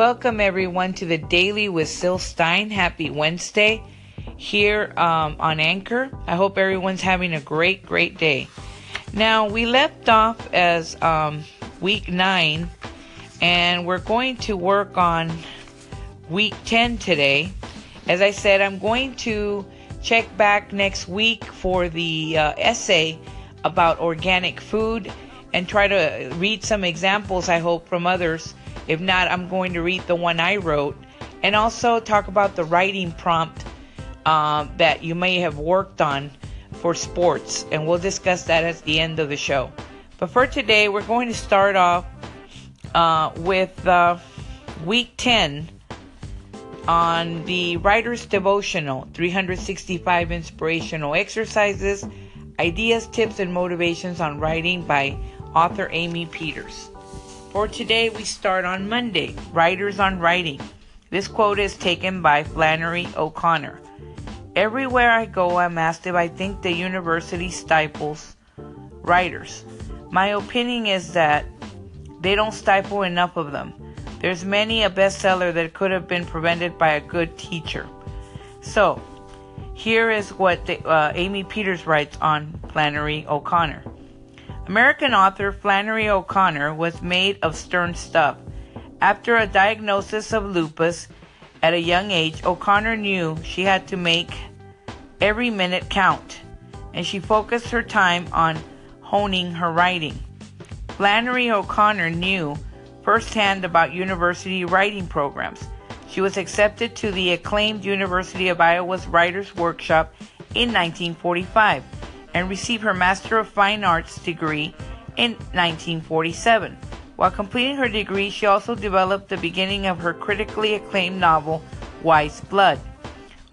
Welcome everyone to the Daily with Syl Stein. Happy Wednesday here um, on Anchor. I hope everyone's having a great, great day. Now, we left off as um, week nine, and we're going to work on week 10 today. As I said, I'm going to check back next week for the uh, essay about organic food and try to read some examples, I hope, from others. If not, I'm going to read the one I wrote and also talk about the writing prompt um, that you may have worked on for sports. And we'll discuss that at the end of the show. But for today, we're going to start off uh, with uh, week 10 on the Writer's Devotional 365 Inspirational Exercises, Ideas, Tips, and Motivations on Writing by author Amy Peters. For today, we start on Monday Writers on Writing. This quote is taken by Flannery O'Connor. Everywhere I go, I'm asked if I think the university stifles writers. My opinion is that they don't stifle enough of them. There's many a bestseller that could have been prevented by a good teacher. So, here is what the, uh, Amy Peters writes on Flannery O'Connor. American author Flannery O'Connor was made of stern stuff. After a diagnosis of lupus at a young age, O'Connor knew she had to make every minute count, and she focused her time on honing her writing. Flannery O'Connor knew firsthand about university writing programs. She was accepted to the acclaimed University of Iowa's Writers' Workshop in 1945 and received her Master of Fine Arts degree in 1947. While completing her degree, she also developed the beginning of her critically acclaimed novel, Wise Blood.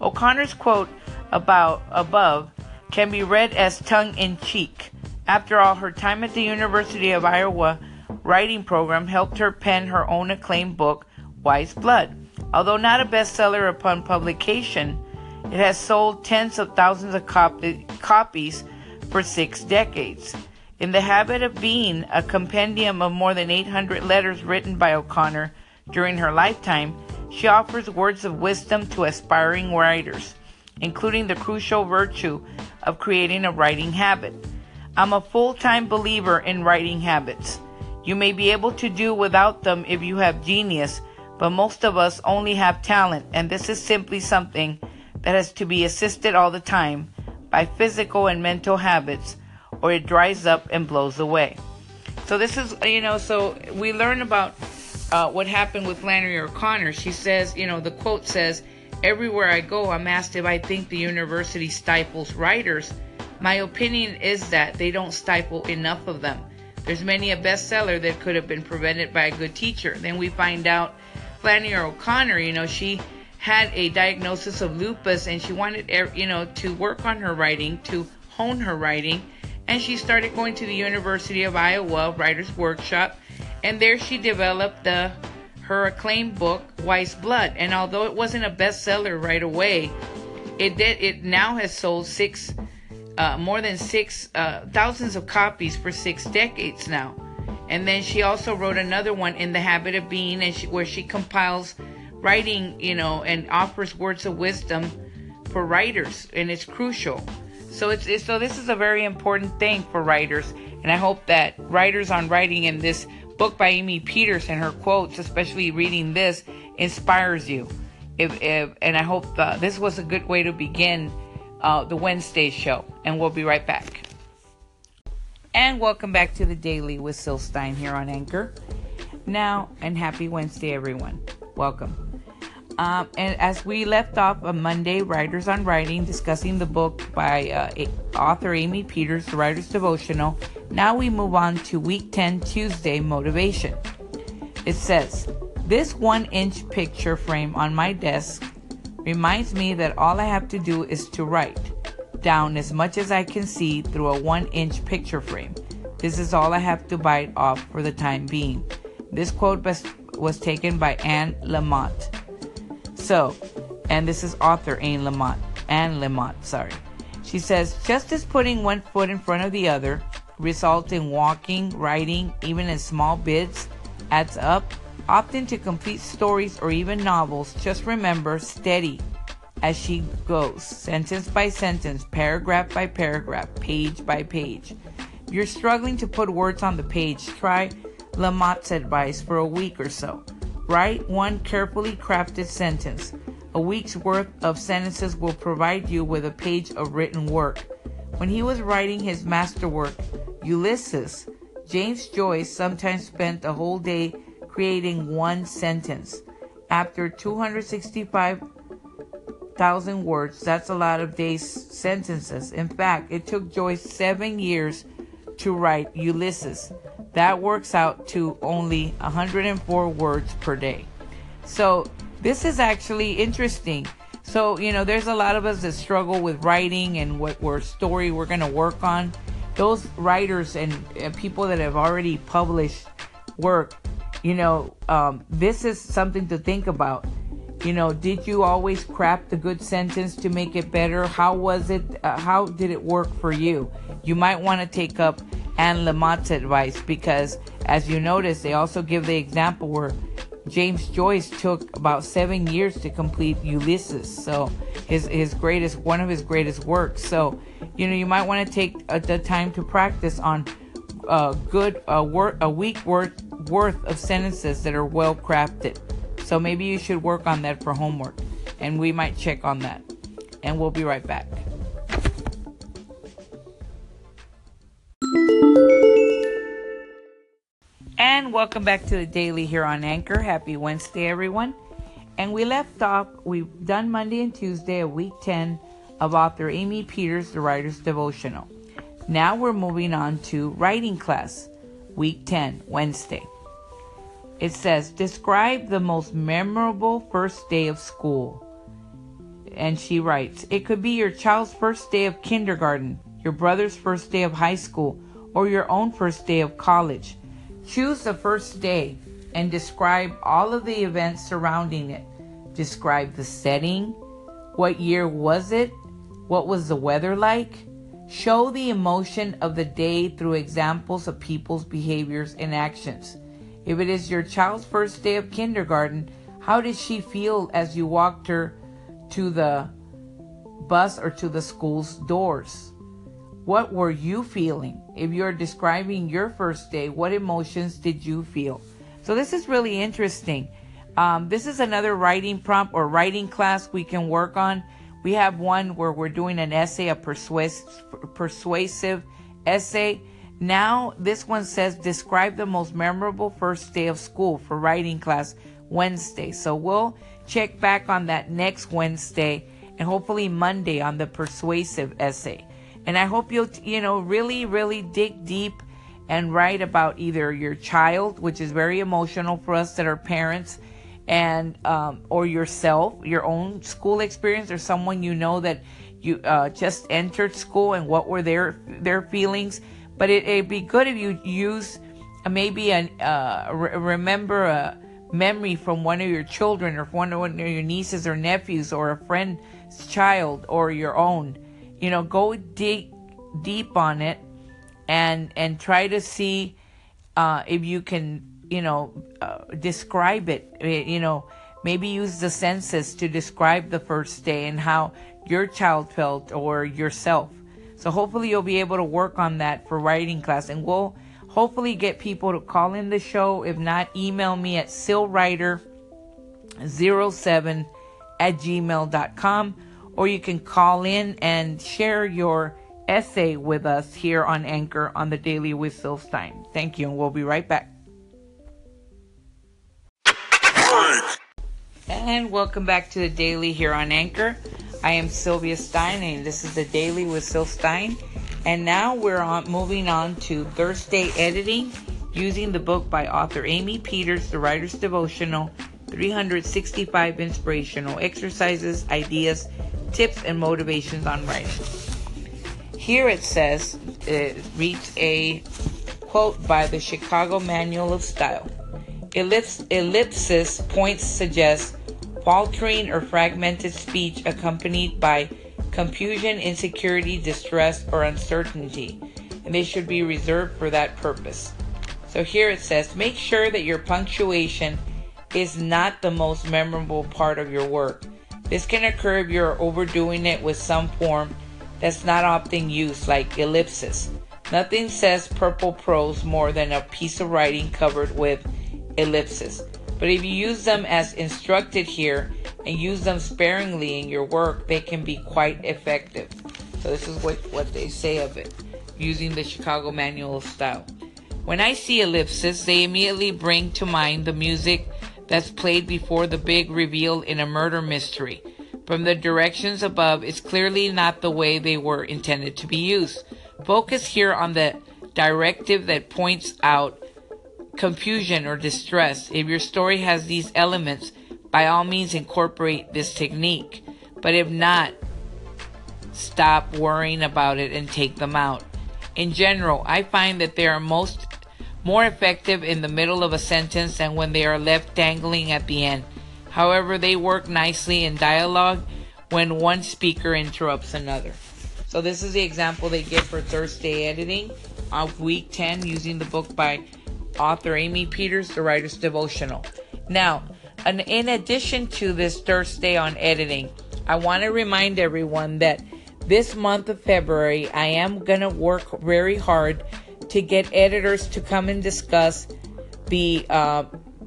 O'Connor's quote about above can be read as tongue in cheek. After all, her time at the University of Iowa writing program helped her pen her own acclaimed book, Wise Blood. Although not a bestseller upon publication, it has sold tens of thousands of copies for six decades. In the habit of being a compendium of more than 800 letters written by O'Connor during her lifetime, she offers words of wisdom to aspiring writers, including the crucial virtue of creating a writing habit. I'm a full time believer in writing habits. You may be able to do without them if you have genius, but most of us only have talent, and this is simply something that has to be assisted all the time by physical and mental habits, or it dries up and blows away. So, this is, you know, so we learn about uh, what happened with Flannery O'Connor. She says, you know, the quote says, Everywhere I go, I'm asked if I think the university stifles writers. My opinion is that they don't stifle enough of them. There's many a bestseller that could have been prevented by a good teacher. Then we find out Flannery O'Connor, you know, she had a diagnosis of lupus and she wanted, you know, to work on her writing, to hone her writing. And she started going to the University of Iowa Writers Workshop. And there she developed the, her acclaimed book, Wise Blood. And although it wasn't a bestseller right away, it did, it now has sold six, uh, more than six, uh, thousands of copies for six decades now. And then she also wrote another one in the habit of being, and she, where she compiles writing, you know, and offers words of wisdom for writers, and it's crucial. So it's, it's so this is a very important thing for writers, and I hope that writers on writing in this book by Amy Peters and her quotes, especially reading this, inspires you. If, if and I hope this was a good way to begin uh, the Wednesday show, and we'll be right back. And welcome back to the Daily with Syl Stein here on Anchor. Now, and happy Wednesday, everyone. Welcome. Um, and as we left off on Monday, Writers on Writing, discussing the book by uh, author Amy Peters, The Writer's Devotional, now we move on to week 10, Tuesday, Motivation. It says, This one inch picture frame on my desk reminds me that all I have to do is to write down as much as I can see through a one inch picture frame. This is all I have to bite off for the time being. This quote was taken by Anne Lamott. So, and this is author Anne Lamott, Anne Lamott, sorry. She says, just as putting one foot in front of the other results in walking, writing, even in small bits, adds up, Often to complete stories or even novels, just remember steady as she goes, sentence by sentence, paragraph by paragraph, page by page. If you're struggling to put words on the page, try Lamott's advice for a week or so. Write one carefully crafted sentence. A week's worth of sentences will provide you with a page of written work. When he was writing his masterwork, Ulysses, James Joyce sometimes spent a whole day creating one sentence. After 265,000 words, that's a lot of days' sentences. In fact, it took Joyce seven years to write Ulysses. That works out to only 104 words per day. So, this is actually interesting. So, you know, there's a lot of us that struggle with writing and what we're story we're going to work on. Those writers and, people that have already published work, you know, um, this is something to think about. You know, did you always craft the good sentence to make it better? How was it? Uh, how did it work for you? You might want to take up Anne Lamott's advice because, as you notice, they also give the example where James Joyce took about seven years to complete Ulysses. So his his greatest one of his greatest works. So you know you might want to take uh, the time to practice on a uh, good uh, word a week worth worth of sentences that are well crafted. So maybe you should work on that for homework, and we might check on that. And we'll be right back. And welcome back to the daily here on Anchor. Happy Wednesday, everyone. And we left off, we've done Monday and Tuesday of week 10 of author Amy Peters, the writer's devotional. Now we're moving on to writing class, week 10, Wednesday. It says, Describe the most memorable first day of school. And she writes, It could be your child's first day of kindergarten, your brother's first day of high school, or your own first day of college. Choose the first day and describe all of the events surrounding it. Describe the setting. What year was it? What was the weather like? Show the emotion of the day through examples of people's behaviors and actions. If it is your child's first day of kindergarten, how did she feel as you walked her to the bus or to the school's doors? What were you feeling? If you're describing your first day, what emotions did you feel? So, this is really interesting. Um, this is another writing prompt or writing class we can work on. We have one where we're doing an essay, a persuasive, persuasive essay now, this one says describe the most memorable first day of school for writing class Wednesday. So we'll check back on that next Wednesday and hopefully Monday on the persuasive essay. And I hope you'll, you know, really, really dig deep and write about either your child, which is very emotional for us that are parents, and um, or yourself, your own school experience, or someone you know that you uh, just entered school and what were their their feelings but it, would be good if you use uh, maybe a uh, re- remember a memory from one of your children or one of your nieces or nephews or a friend's child or your own. You know, go dig deep on it and and try to see uh, if you can you know uh, describe it. Eh, you know, maybe use the senses to describe the first day and how your child felt or yourself. So hopefully you'll be able to work on that for writing class and we'll hopefully get people to call in the show. If not, email me at sillwriter07 at gmail.com or you can call in and share your essay with us here on Anchor on the Daily with Syl Stein. Thank you, and we'll be right back. And welcome back to the Daily here on Anchor. I am Sylvia Stein, and this is the Daily with Syl Stein. And now we're on, moving on to Thursday editing using the book by author Amy Peters, The Writer's Devotional 365 Inspirational Exercises, Ideas, Tips, and Motivations on Writing. Here it says, it reads a quote by the Chicago Manual of Style. Ellips, ellipsis points suggest faltering or fragmented speech accompanied by confusion, insecurity, distress, or uncertainty, and they should be reserved for that purpose. So here it says make sure that your punctuation is not the most memorable part of your work. This can occur if you're overdoing it with some form that's not often used, like ellipsis. Nothing says purple prose more than a piece of writing covered with ellipses. But if you use them as instructed here and use them sparingly in your work, they can be quite effective. So this is what, what they say of it, using the Chicago Manual Style. When I see ellipses, they immediately bring to mind the music that's played before the big reveal in a murder mystery. From the directions above, it's clearly not the way they were intended to be used. Focus here on the directive that points out confusion or distress. If your story has these elements, by all means incorporate this technique. But if not, stop worrying about it and take them out. In general, I find that they are most more effective in the middle of a sentence than when they are left dangling at the end. However, they work nicely in dialogue when one speaker interrupts another. So this is the example they give for Thursday editing of week 10 using the book by author Amy Peters, the writer's devotional. Now, in addition to this Thursday on editing, I want to remind everyone that this month of February, I am going to work very hard to get editors to come and discuss the uh,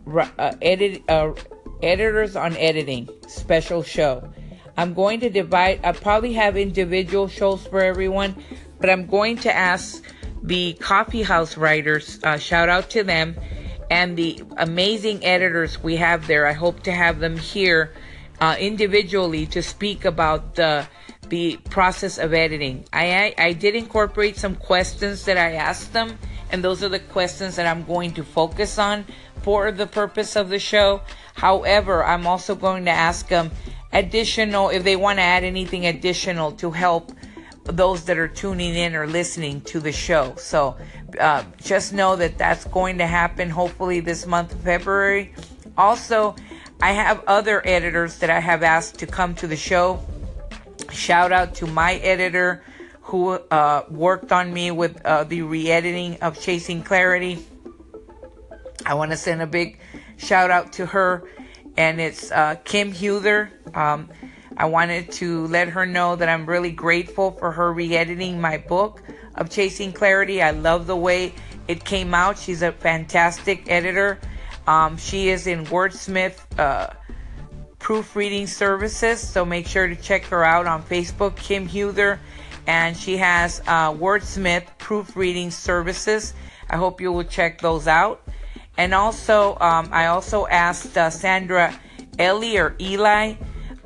uh, edit uh, editors on editing special show. I'm going to divide. I probably have individual shows for everyone, but I'm going to ask the coffee house writers. Uh, shout out to them and the amazing editors we have there. I hope to have them here uh, individually to speak about the the process of editing. I, I, I did incorporate some questions that I asked them, and those are the questions that I'm going to focus on for the purpose of the show. However, I'm also going to ask them additional if they want to add anything additional to help those that are tuning in or listening to the show. So uh, just know that that's going to happen hopefully this month of February. Also, I have other editors that I have asked to come to the show Shout out to my editor who uh, worked on me with uh, the re editing of Chasing Clarity. I want to send a big shout out to her, and it's uh, Kim Huther. Um, I wanted to let her know that I'm really grateful for her re editing my book of Chasing Clarity. I love the way it came out. She's a fantastic editor. Um, she is in Wordsmith uh, proofreading services. So make sure to check her out on Facebook, Kim Huther, and she has uh, Wordsmith proofreading services. I hope you will check those out. And also, um, I also asked uh, Sandra Ellie or Eli,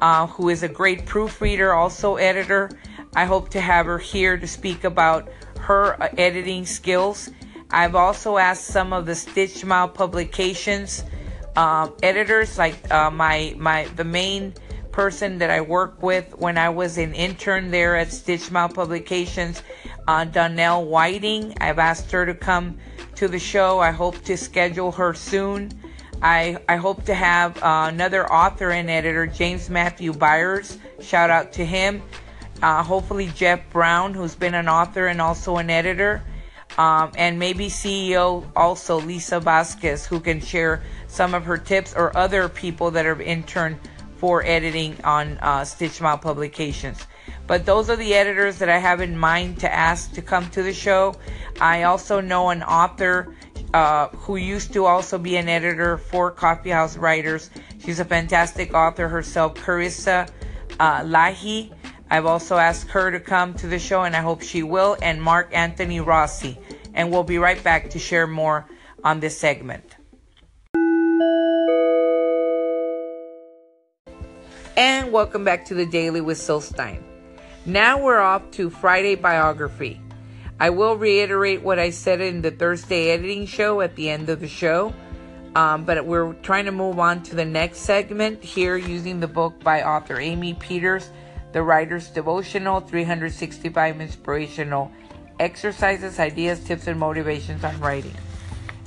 uh, who is a great proofreader, also editor. I hope to have her here to speak about her uh, editing skills. I've also asked some of the Stitched Smile publications um, editors like uh, my my the main person that I work with when I was an intern there at Stitched Smile Publications, uh, Donnell Whiting. I've asked her to come to the show. I hope to schedule her soon. I, I hope to have uh, another author and editor, James Matthew Byers. Shout out to him. Uh, hopefully, Jeff Brown, who's been an author and also an editor. Um, and maybe CEO also, Lisa Vasquez, who can share some of her tips or other people that are interned for editing on uh, Stitched Smile Publications. But those are the editors that I have in mind to ask to come to the show. I also know an author uh, who used to also be an editor for Coffee House Writers. She's a fantastic author herself, Carissa uh, Lahi. I've also asked her to come to the show, and I hope she will, and Mark Anthony Rossi. And we'll be right back to share more on this segment. And welcome back to the Daily with Syl Stein. Now we're off to Friday biography. I will reiterate what I said in the Thursday editing show at the end of the show, um, but we're trying to move on to the next segment here using the book by author Amy Peters, The Writer's Devotional 365 Inspirational Exercises, Ideas, Tips, and Motivations on Writing.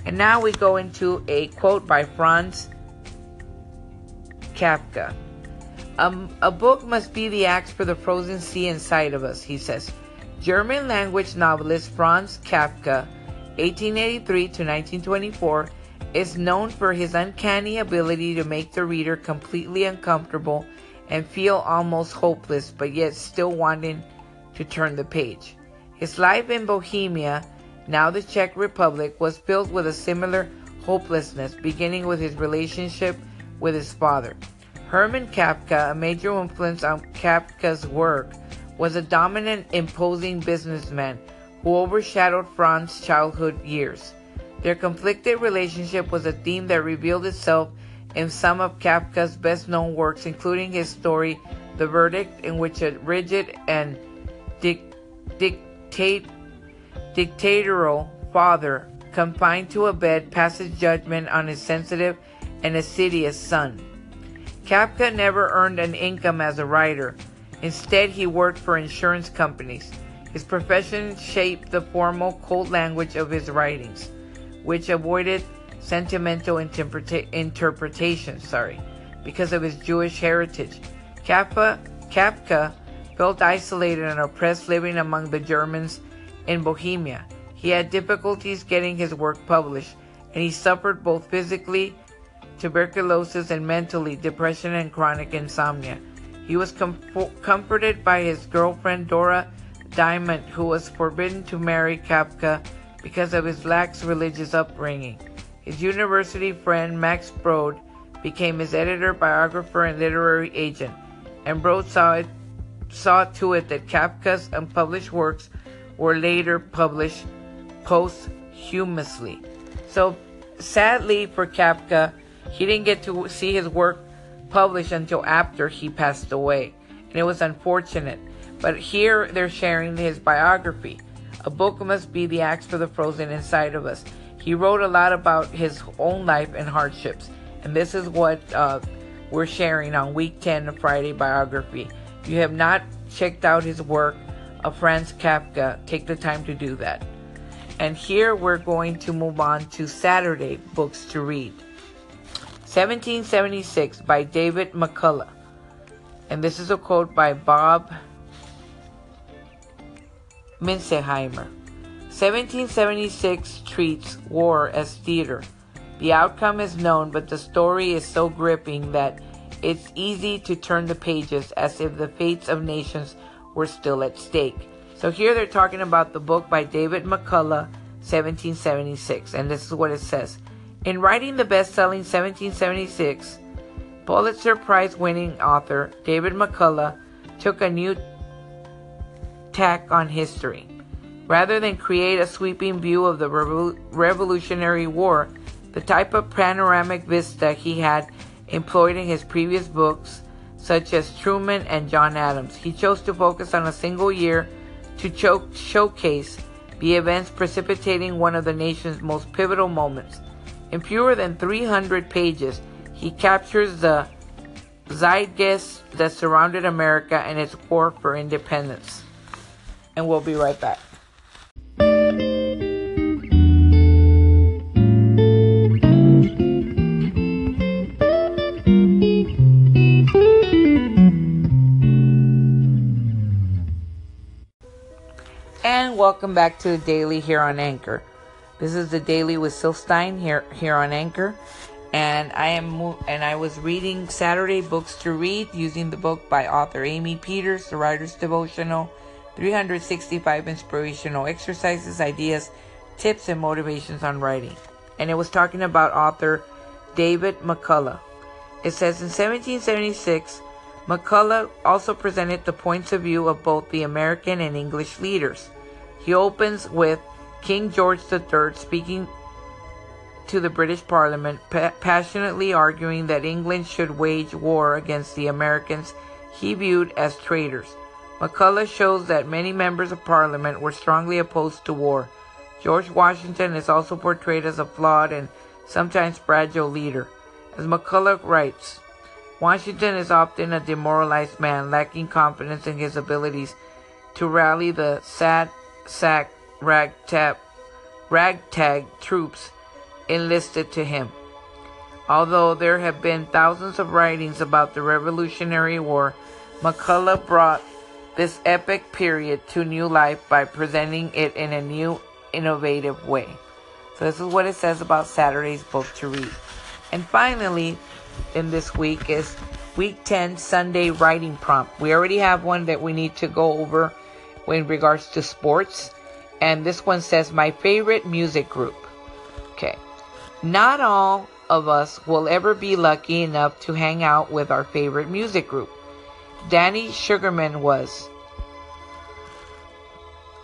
And now we go into a quote by Franz Kafka. Um, a book must be the axe for the frozen sea inside of us, he says. German language novelist Franz Kafka, 1883 to 1924, is known for his uncanny ability to make the reader completely uncomfortable and feel almost hopeless, but yet still wanting to turn the page. His life in Bohemia, now the Czech Republic, was filled with a similar hopelessness, beginning with his relationship with his father. Hermann Kafka, a major influence on Kafka's work, was a dominant, imposing businessman who overshadowed Franz's childhood years. Their conflicted relationship was a theme that revealed itself in some of Kafka's best known works, including his story The Verdict, in which a rigid and dic- dictate, dictatorial father, confined to a bed, passes judgment on his sensitive and assiduous son. Kafka never earned an income as a writer. Instead, he worked for insurance companies. His profession shaped the formal, cold language of his writings, which avoided sentimental interpreta- interpretation, sorry, because of his Jewish heritage. Kafka, Kafka felt isolated and oppressed living among the Germans in Bohemia. He had difficulties getting his work published, and he suffered both physically, tuberculosis, and mentally, depression and chronic insomnia. He was com- comforted by his girlfriend Dora Diamond, who was forbidden to marry Kafka because of his lax religious upbringing. His university friend Max Brod became his editor, biographer, and literary agent, and Brod saw, it, saw to it that Kafka's unpublished works were later published posthumously. So, sadly for Kafka, he didn't get to see his work published until after he passed away, and it was unfortunate. But here they're sharing his biography. A book must be the axe for the frozen inside of us. He wrote a lot about his own life and hardships, and this is what uh, we're sharing on week 10 of Friday Biography. If you have not checked out his work of Franz Kafka, take the time to do that. And here we're going to move on to Saturday books to read. 1776 by David McCullough. And this is a quote by Bob Minzesheimer. 1776 treats war as theater. The outcome is known, but the story is so gripping that it's easy to turn the pages as if the fates of nations were still at stake. So here they're talking about the book by David McCullough, 1776, and this is what it says. In writing the best-selling 1776, Pulitzer Prize winning author David McCullough took a new tack on history. Rather than create a sweeping view of the Revolutionary War, the type of panoramic vista he had employed in his previous books, such as Truman and John Adams, he chose to focus on a single year to cho- showcase the events precipitating one of the nation's most pivotal moments. In fewer than 300 pages, he captures the zeitgeist that surrounded America and its war for independence. And we'll be right back. Welcome back to the daily here on Anchor. This is the daily with Syl Stein here here on Anchor, and I am and I was reading Saturday books to read using the book by author Amy Peters, The Writer's Devotional, 365 inspirational exercises, ideas, tips, and motivations on writing. And it was talking about author David McCullough. It says in 1776, McCullough also presented the points of view of both the American and English leaders. He opens with King George III speaking to the British Parliament, pa- passionately arguing that England should wage war against the Americans he viewed as traitors. McCullough shows that many members of Parliament were strongly opposed to war. George Washington is also portrayed as a flawed and sometimes fragile leader. As McCullough writes, Washington is often a demoralized man, lacking confidence in his abilities to rally the sad sack ragtag, ragtag troops enlisted to him. Although there have been thousands of writings about the Revolutionary War, McCullough brought this epic period to new life by presenting it in a new, innovative way. So this is what it says about Saturday's book to read. And finally, in this week is week 10 Sunday writing prompt. We already have one that we need to go over in regards to sports. And this one says, My favorite music group. Okay. Not all of us will ever be lucky enough to hang out with our favorite music group. Danny Sugarman was.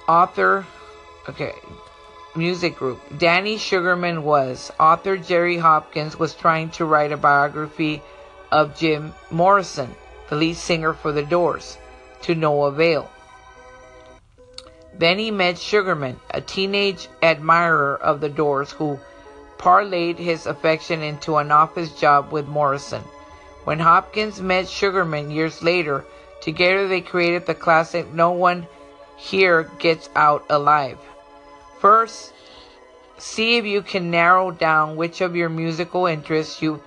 Author, okay, music group. Danny Sugarman was. Author Jerry Hopkins was trying to write a biography of Jim Morrison, the lead singer for The Doors, to no avail. Then he met Sugarman, a teenage admirer of The Doors who parlayed his affection into an office job with Morrison. When Hopkins met Sugarman years later, together they created the classic No One Here Gets Out Alive. First, see if you can narrow down which of your musical interests you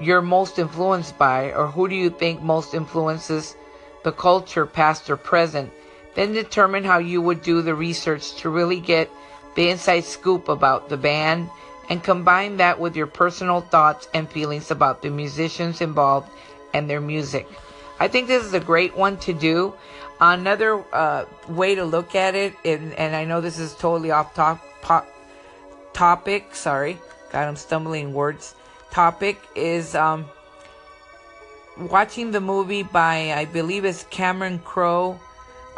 you're most influenced by or who do you think most influences the culture past or present. Then determine how you would do the research to really get the inside scoop about the band and combine that with your personal thoughts and feelings about the musicians involved and their music. I think this is a great one to do. Another uh, way to look at it, and, and, I know this is totally off top, pop, topic, sorry, God, I'm stumbling words. Topic is um, watching the movie by, I believe it's Cameron Crowe.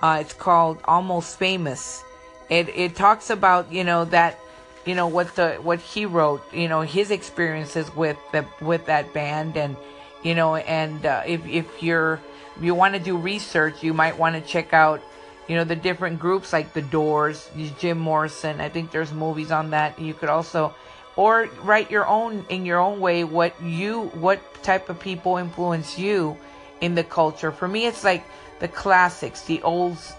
Uh, it's called Almost Famous. It, it talks about, you know, that you know what the what he wrote you know his experiences with the with that band and you know and uh, if if you're if you want to do research you might want to check out you know the different groups like the doors jim morrison. I think there's movies on that. You could also or write your own in your own way what you what type of people influence you in the culture. For me it's like the classics the olds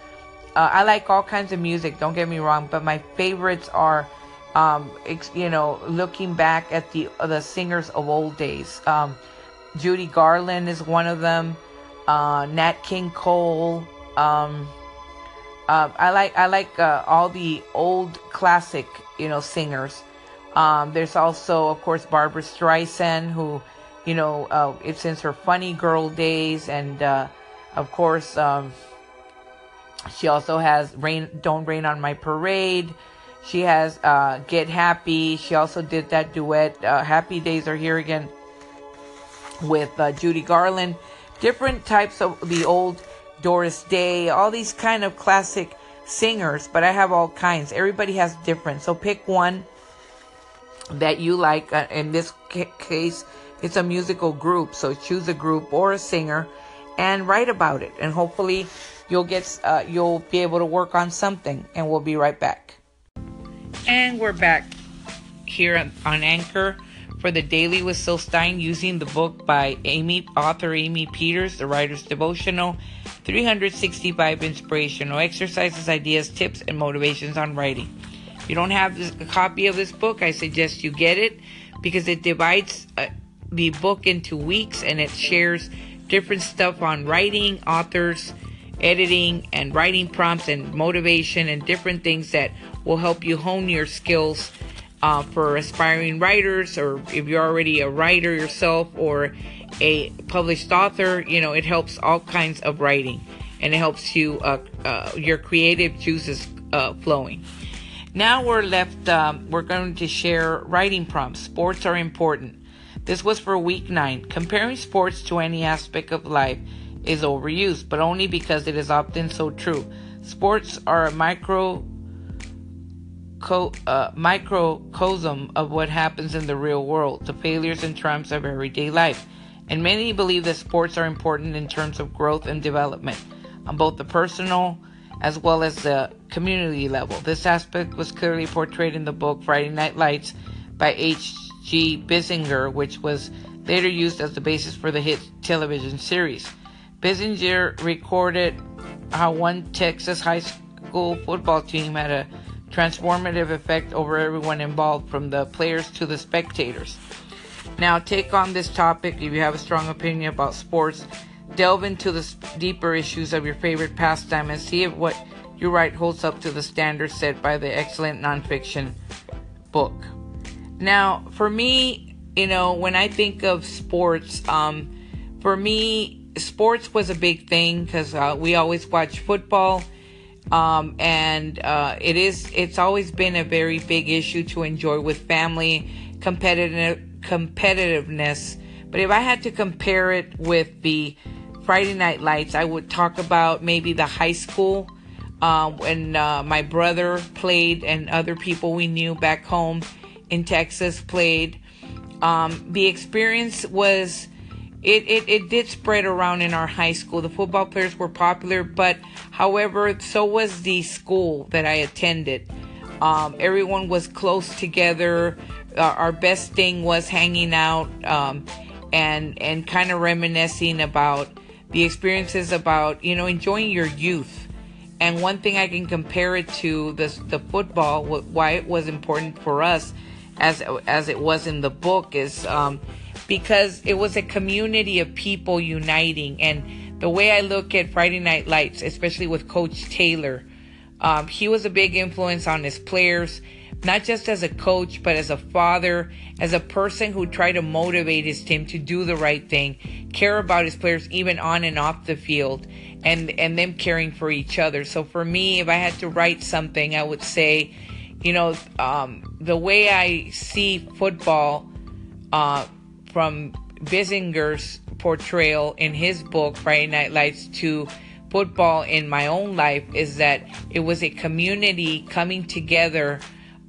uh, i like all kinds of music don't get me wrong but my favorites are um, you know, looking back at the the singers of old days. Um, Judy Garland is one of them. Uh, Nat King Cole. Um, uh, I like I like uh, all the old classic you know singers. Um, there's also of course Barbra Streisand who you know uh, it's since her funny girl days and uh, of course um, she also has rain don't rain on my parade she has uh, Get Happy. She also did that duet, uh, Happy Days Are Here Again, with uh, Judy Garland. Different types of the old Doris Day, all these kind of classic singers, but I have all kinds. Everybody has different. So pick one that you like. Uh, in this case, it's a musical group. So choose a group or a singer and write about it. And hopefully you'll get, uh, you'll be able to work on something. And we'll be right back. And we're back here on, Anchor for the Daily with Syl Stein using the book by Amy, author Amy Peters, the writer's devotional, 365 inspirational exercises, ideas, tips, and motivations on writing. If you don't have this, a copy of this book, I suggest you get it because it divides uh, the book into weeks and it shares different stuff on writing, authors, editing, and writing prompts and motivation and different things that will help you hone your skills uh, for aspiring writers, or if you're already a writer yourself or a published author, you know, it helps all kinds of writing and it helps you, uh, uh, your creative juices uh, flowing. Now we're left, um, we're going to share writing prompts. Sports are important. This was for week nine. Comparing sports to any aspect of life is overused, but only because it is often so true. Sports are a micro co- uh, microcosm of what happens in the real world, the failures and triumphs of everyday life. And many believe that sports are important in terms of growth and development on both the personal as well as the community level. This aspect was clearly portrayed in the book Friday Night Lights by H.G. Bissinger, which was later used as the basis for the hit television series. Bissinger recorded how one Texas high school football team had a transformative effect over everyone involved, from the players to the spectators. Now, take on this topic if you have a strong opinion about sports. Delve into the deeper issues of your favorite pastime and see if what you write holds up to the standards set by the excellent nonfiction book. Now, for me, you know, when I think of sports, um, for me, sports was a big thing because uh, we always watch football. Um, and uh, it is it's always been a very big issue to enjoy with family competitive competitiveness but if i had to compare it with the friday night lights i would talk about maybe the high school uh, when uh, my brother played and other people we knew back home in texas played um, the experience was it, it, it did spread around in our high school. The football players were popular, but however, so was the school that I attended. Um, everyone was close together. Uh, our best thing was hanging out um, and and kind of reminiscing about the experiences about you know enjoying your youth. And one thing I can compare it to the the football, why it was important for us, as as it was in the book, is um, because it was a community of people uniting. And the way I look at Friday Night Lights, especially with Coach Taylor, um, he was a big influence on his players, not just as a coach, but as a father, as a person who tried to motivate his team to do the right thing, care about his players even on and off the field, and and them caring for each other. So for me, if I had to write something, I would say, you know, um, the way I see football. Uh, from Bissinger's portrayal in his book Friday Night Lights to football in my own life is that it was a community coming together,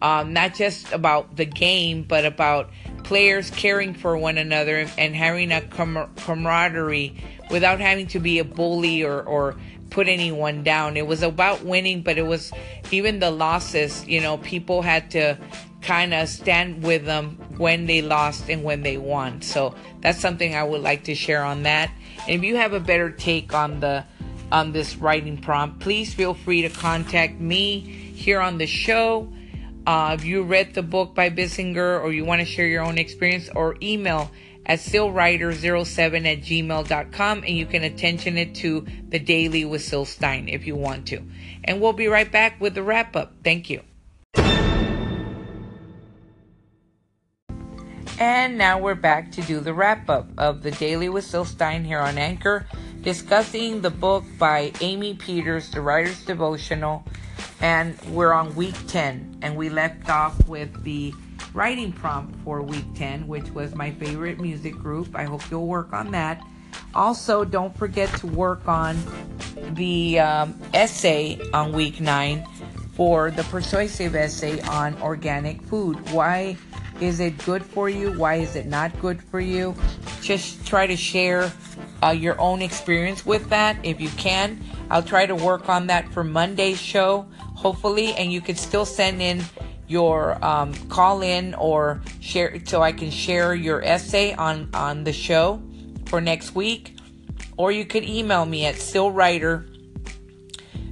um, not just about the game, but about players caring for one another and having a camaraderie without having to be a bully or, or put anyone down. It was about winning, but it was even the losses, you know, people had to kind of stand with them when they lost and when they won. So that's something I would like to share on that. And if you have a better take on the on this writing prompt, please feel free to contact me here on the show. Uh, if you read the book by Bissinger or you want to share your own experience, or email at stillwriter07 at gmail.com and you can attention it to the daily with Syl Stein if you want to. And we'll be right back with the wrap up. Thank you. And now we're back to do the wrap up of the Daily with Syl Stein here on Anchor, discussing the book by Amy Peters, The Writer's Devotional. And we're on week 10, and we left off with the writing prompt for week 10, which was my favorite music group. I hope you'll work on that. Also, don't forget to work on the um, essay on week 9 for the persuasive essay on organic food. Why is it good for you? Why is it not good for you? Just try to share uh, your own experience with that if you can. I'll try to work on that for Monday's show, hopefully, and you can still send in your um, call in or share so I can share your essay on on the show for next week, or you could email me at stillwriter07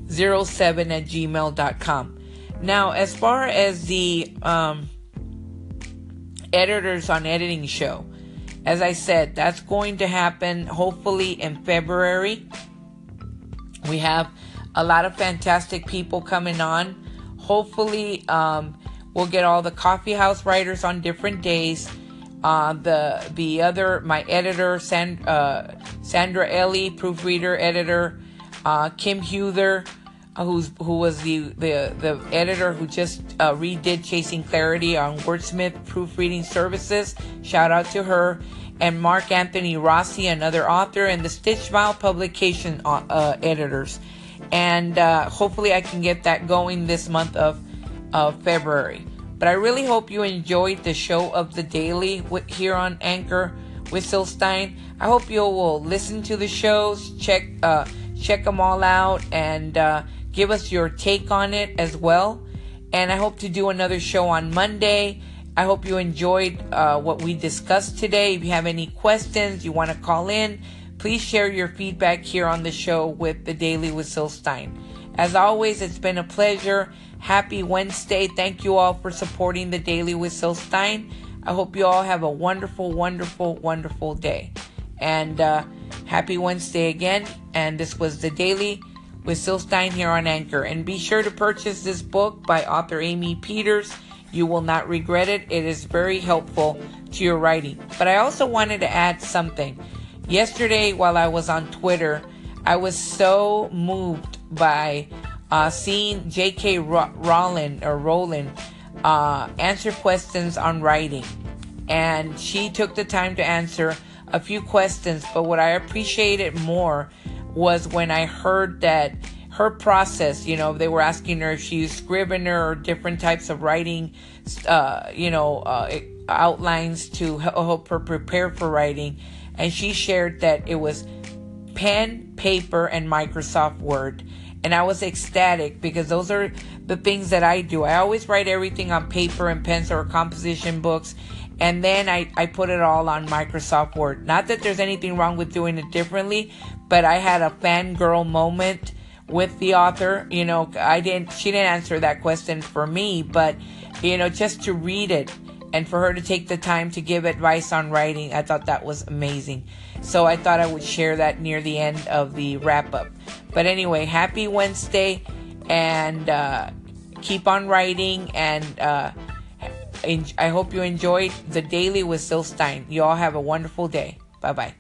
at gmail.com. Now, as far as the um, editors on editing show. As I said, that's going to happen hopefully in February. We have a lot of fantastic people coming on. Hopefully, um, we'll get all the coffee house writers on different days. Uh, the the other my editor Sand, uh, Sandra Ellie, proofreader editor, uh, Kim Huther, uh, who's who was the the the editor who just uh, redid Chasing Clarity on Wordsmith Proofreading Services. Shout out to her and Mark Anthony Rossi, another author, and the Stitched Smile publication uh, editors. And hopefully, I can get that going this month of of February. But I really hope you enjoyed the show of the daily with, here on Anchor with Syl Stein. I hope you will listen to the shows, check uh, check them all out, and uh, Give us your take on it as well. And I hope to do another show on Monday. I hope you enjoyed uh, what we discussed today. If you have any questions, you want to call in, please share your feedback here on the show with the Daily with Syl Stein. As always, it's been a pleasure. Happy Wednesday. Thank you all for supporting the Daily with Syl Stein. I hope you all have a wonderful, wonderful, wonderful day. And uh, happy Wednesday again. And this was the Daily with Syl Stein here on Anchor. And be sure to purchase this book by author Amy Peters. You will not regret it. It is very helpful to your writing. But I also wanted to add something. Yesterday, while I was on Twitter, I was so moved by uh, seeing J.K. Rowling or Rowling uh, answer questions on writing, and she took the time to answer a few questions. But what I appreciated more was when I heard that her process, you know, they were asking her if she used Scrivener or different types of writing, uh, you know, uh, outlines to help her prepare for writing. And she shared that it was pen, paper, and Microsoft Word. And I was ecstatic because those are the things that I do. I always write everything on paper and pencil or composition books. And then I, I put it all on Microsoft Word. Not that there's anything wrong with doing it differently, but I had a fangirl moment with the author. You know, I didn't, she didn't answer that question for me, but, you know, just to read it and for her to take the time to give advice on writing, I thought that was amazing. So I thought I would share that near the end of the wrap up. But anyway, happy Wednesday and uh, keep on writing. And uh, I hope you enjoyed the daily with Syl Stein. You all have a wonderful day. Bye bye.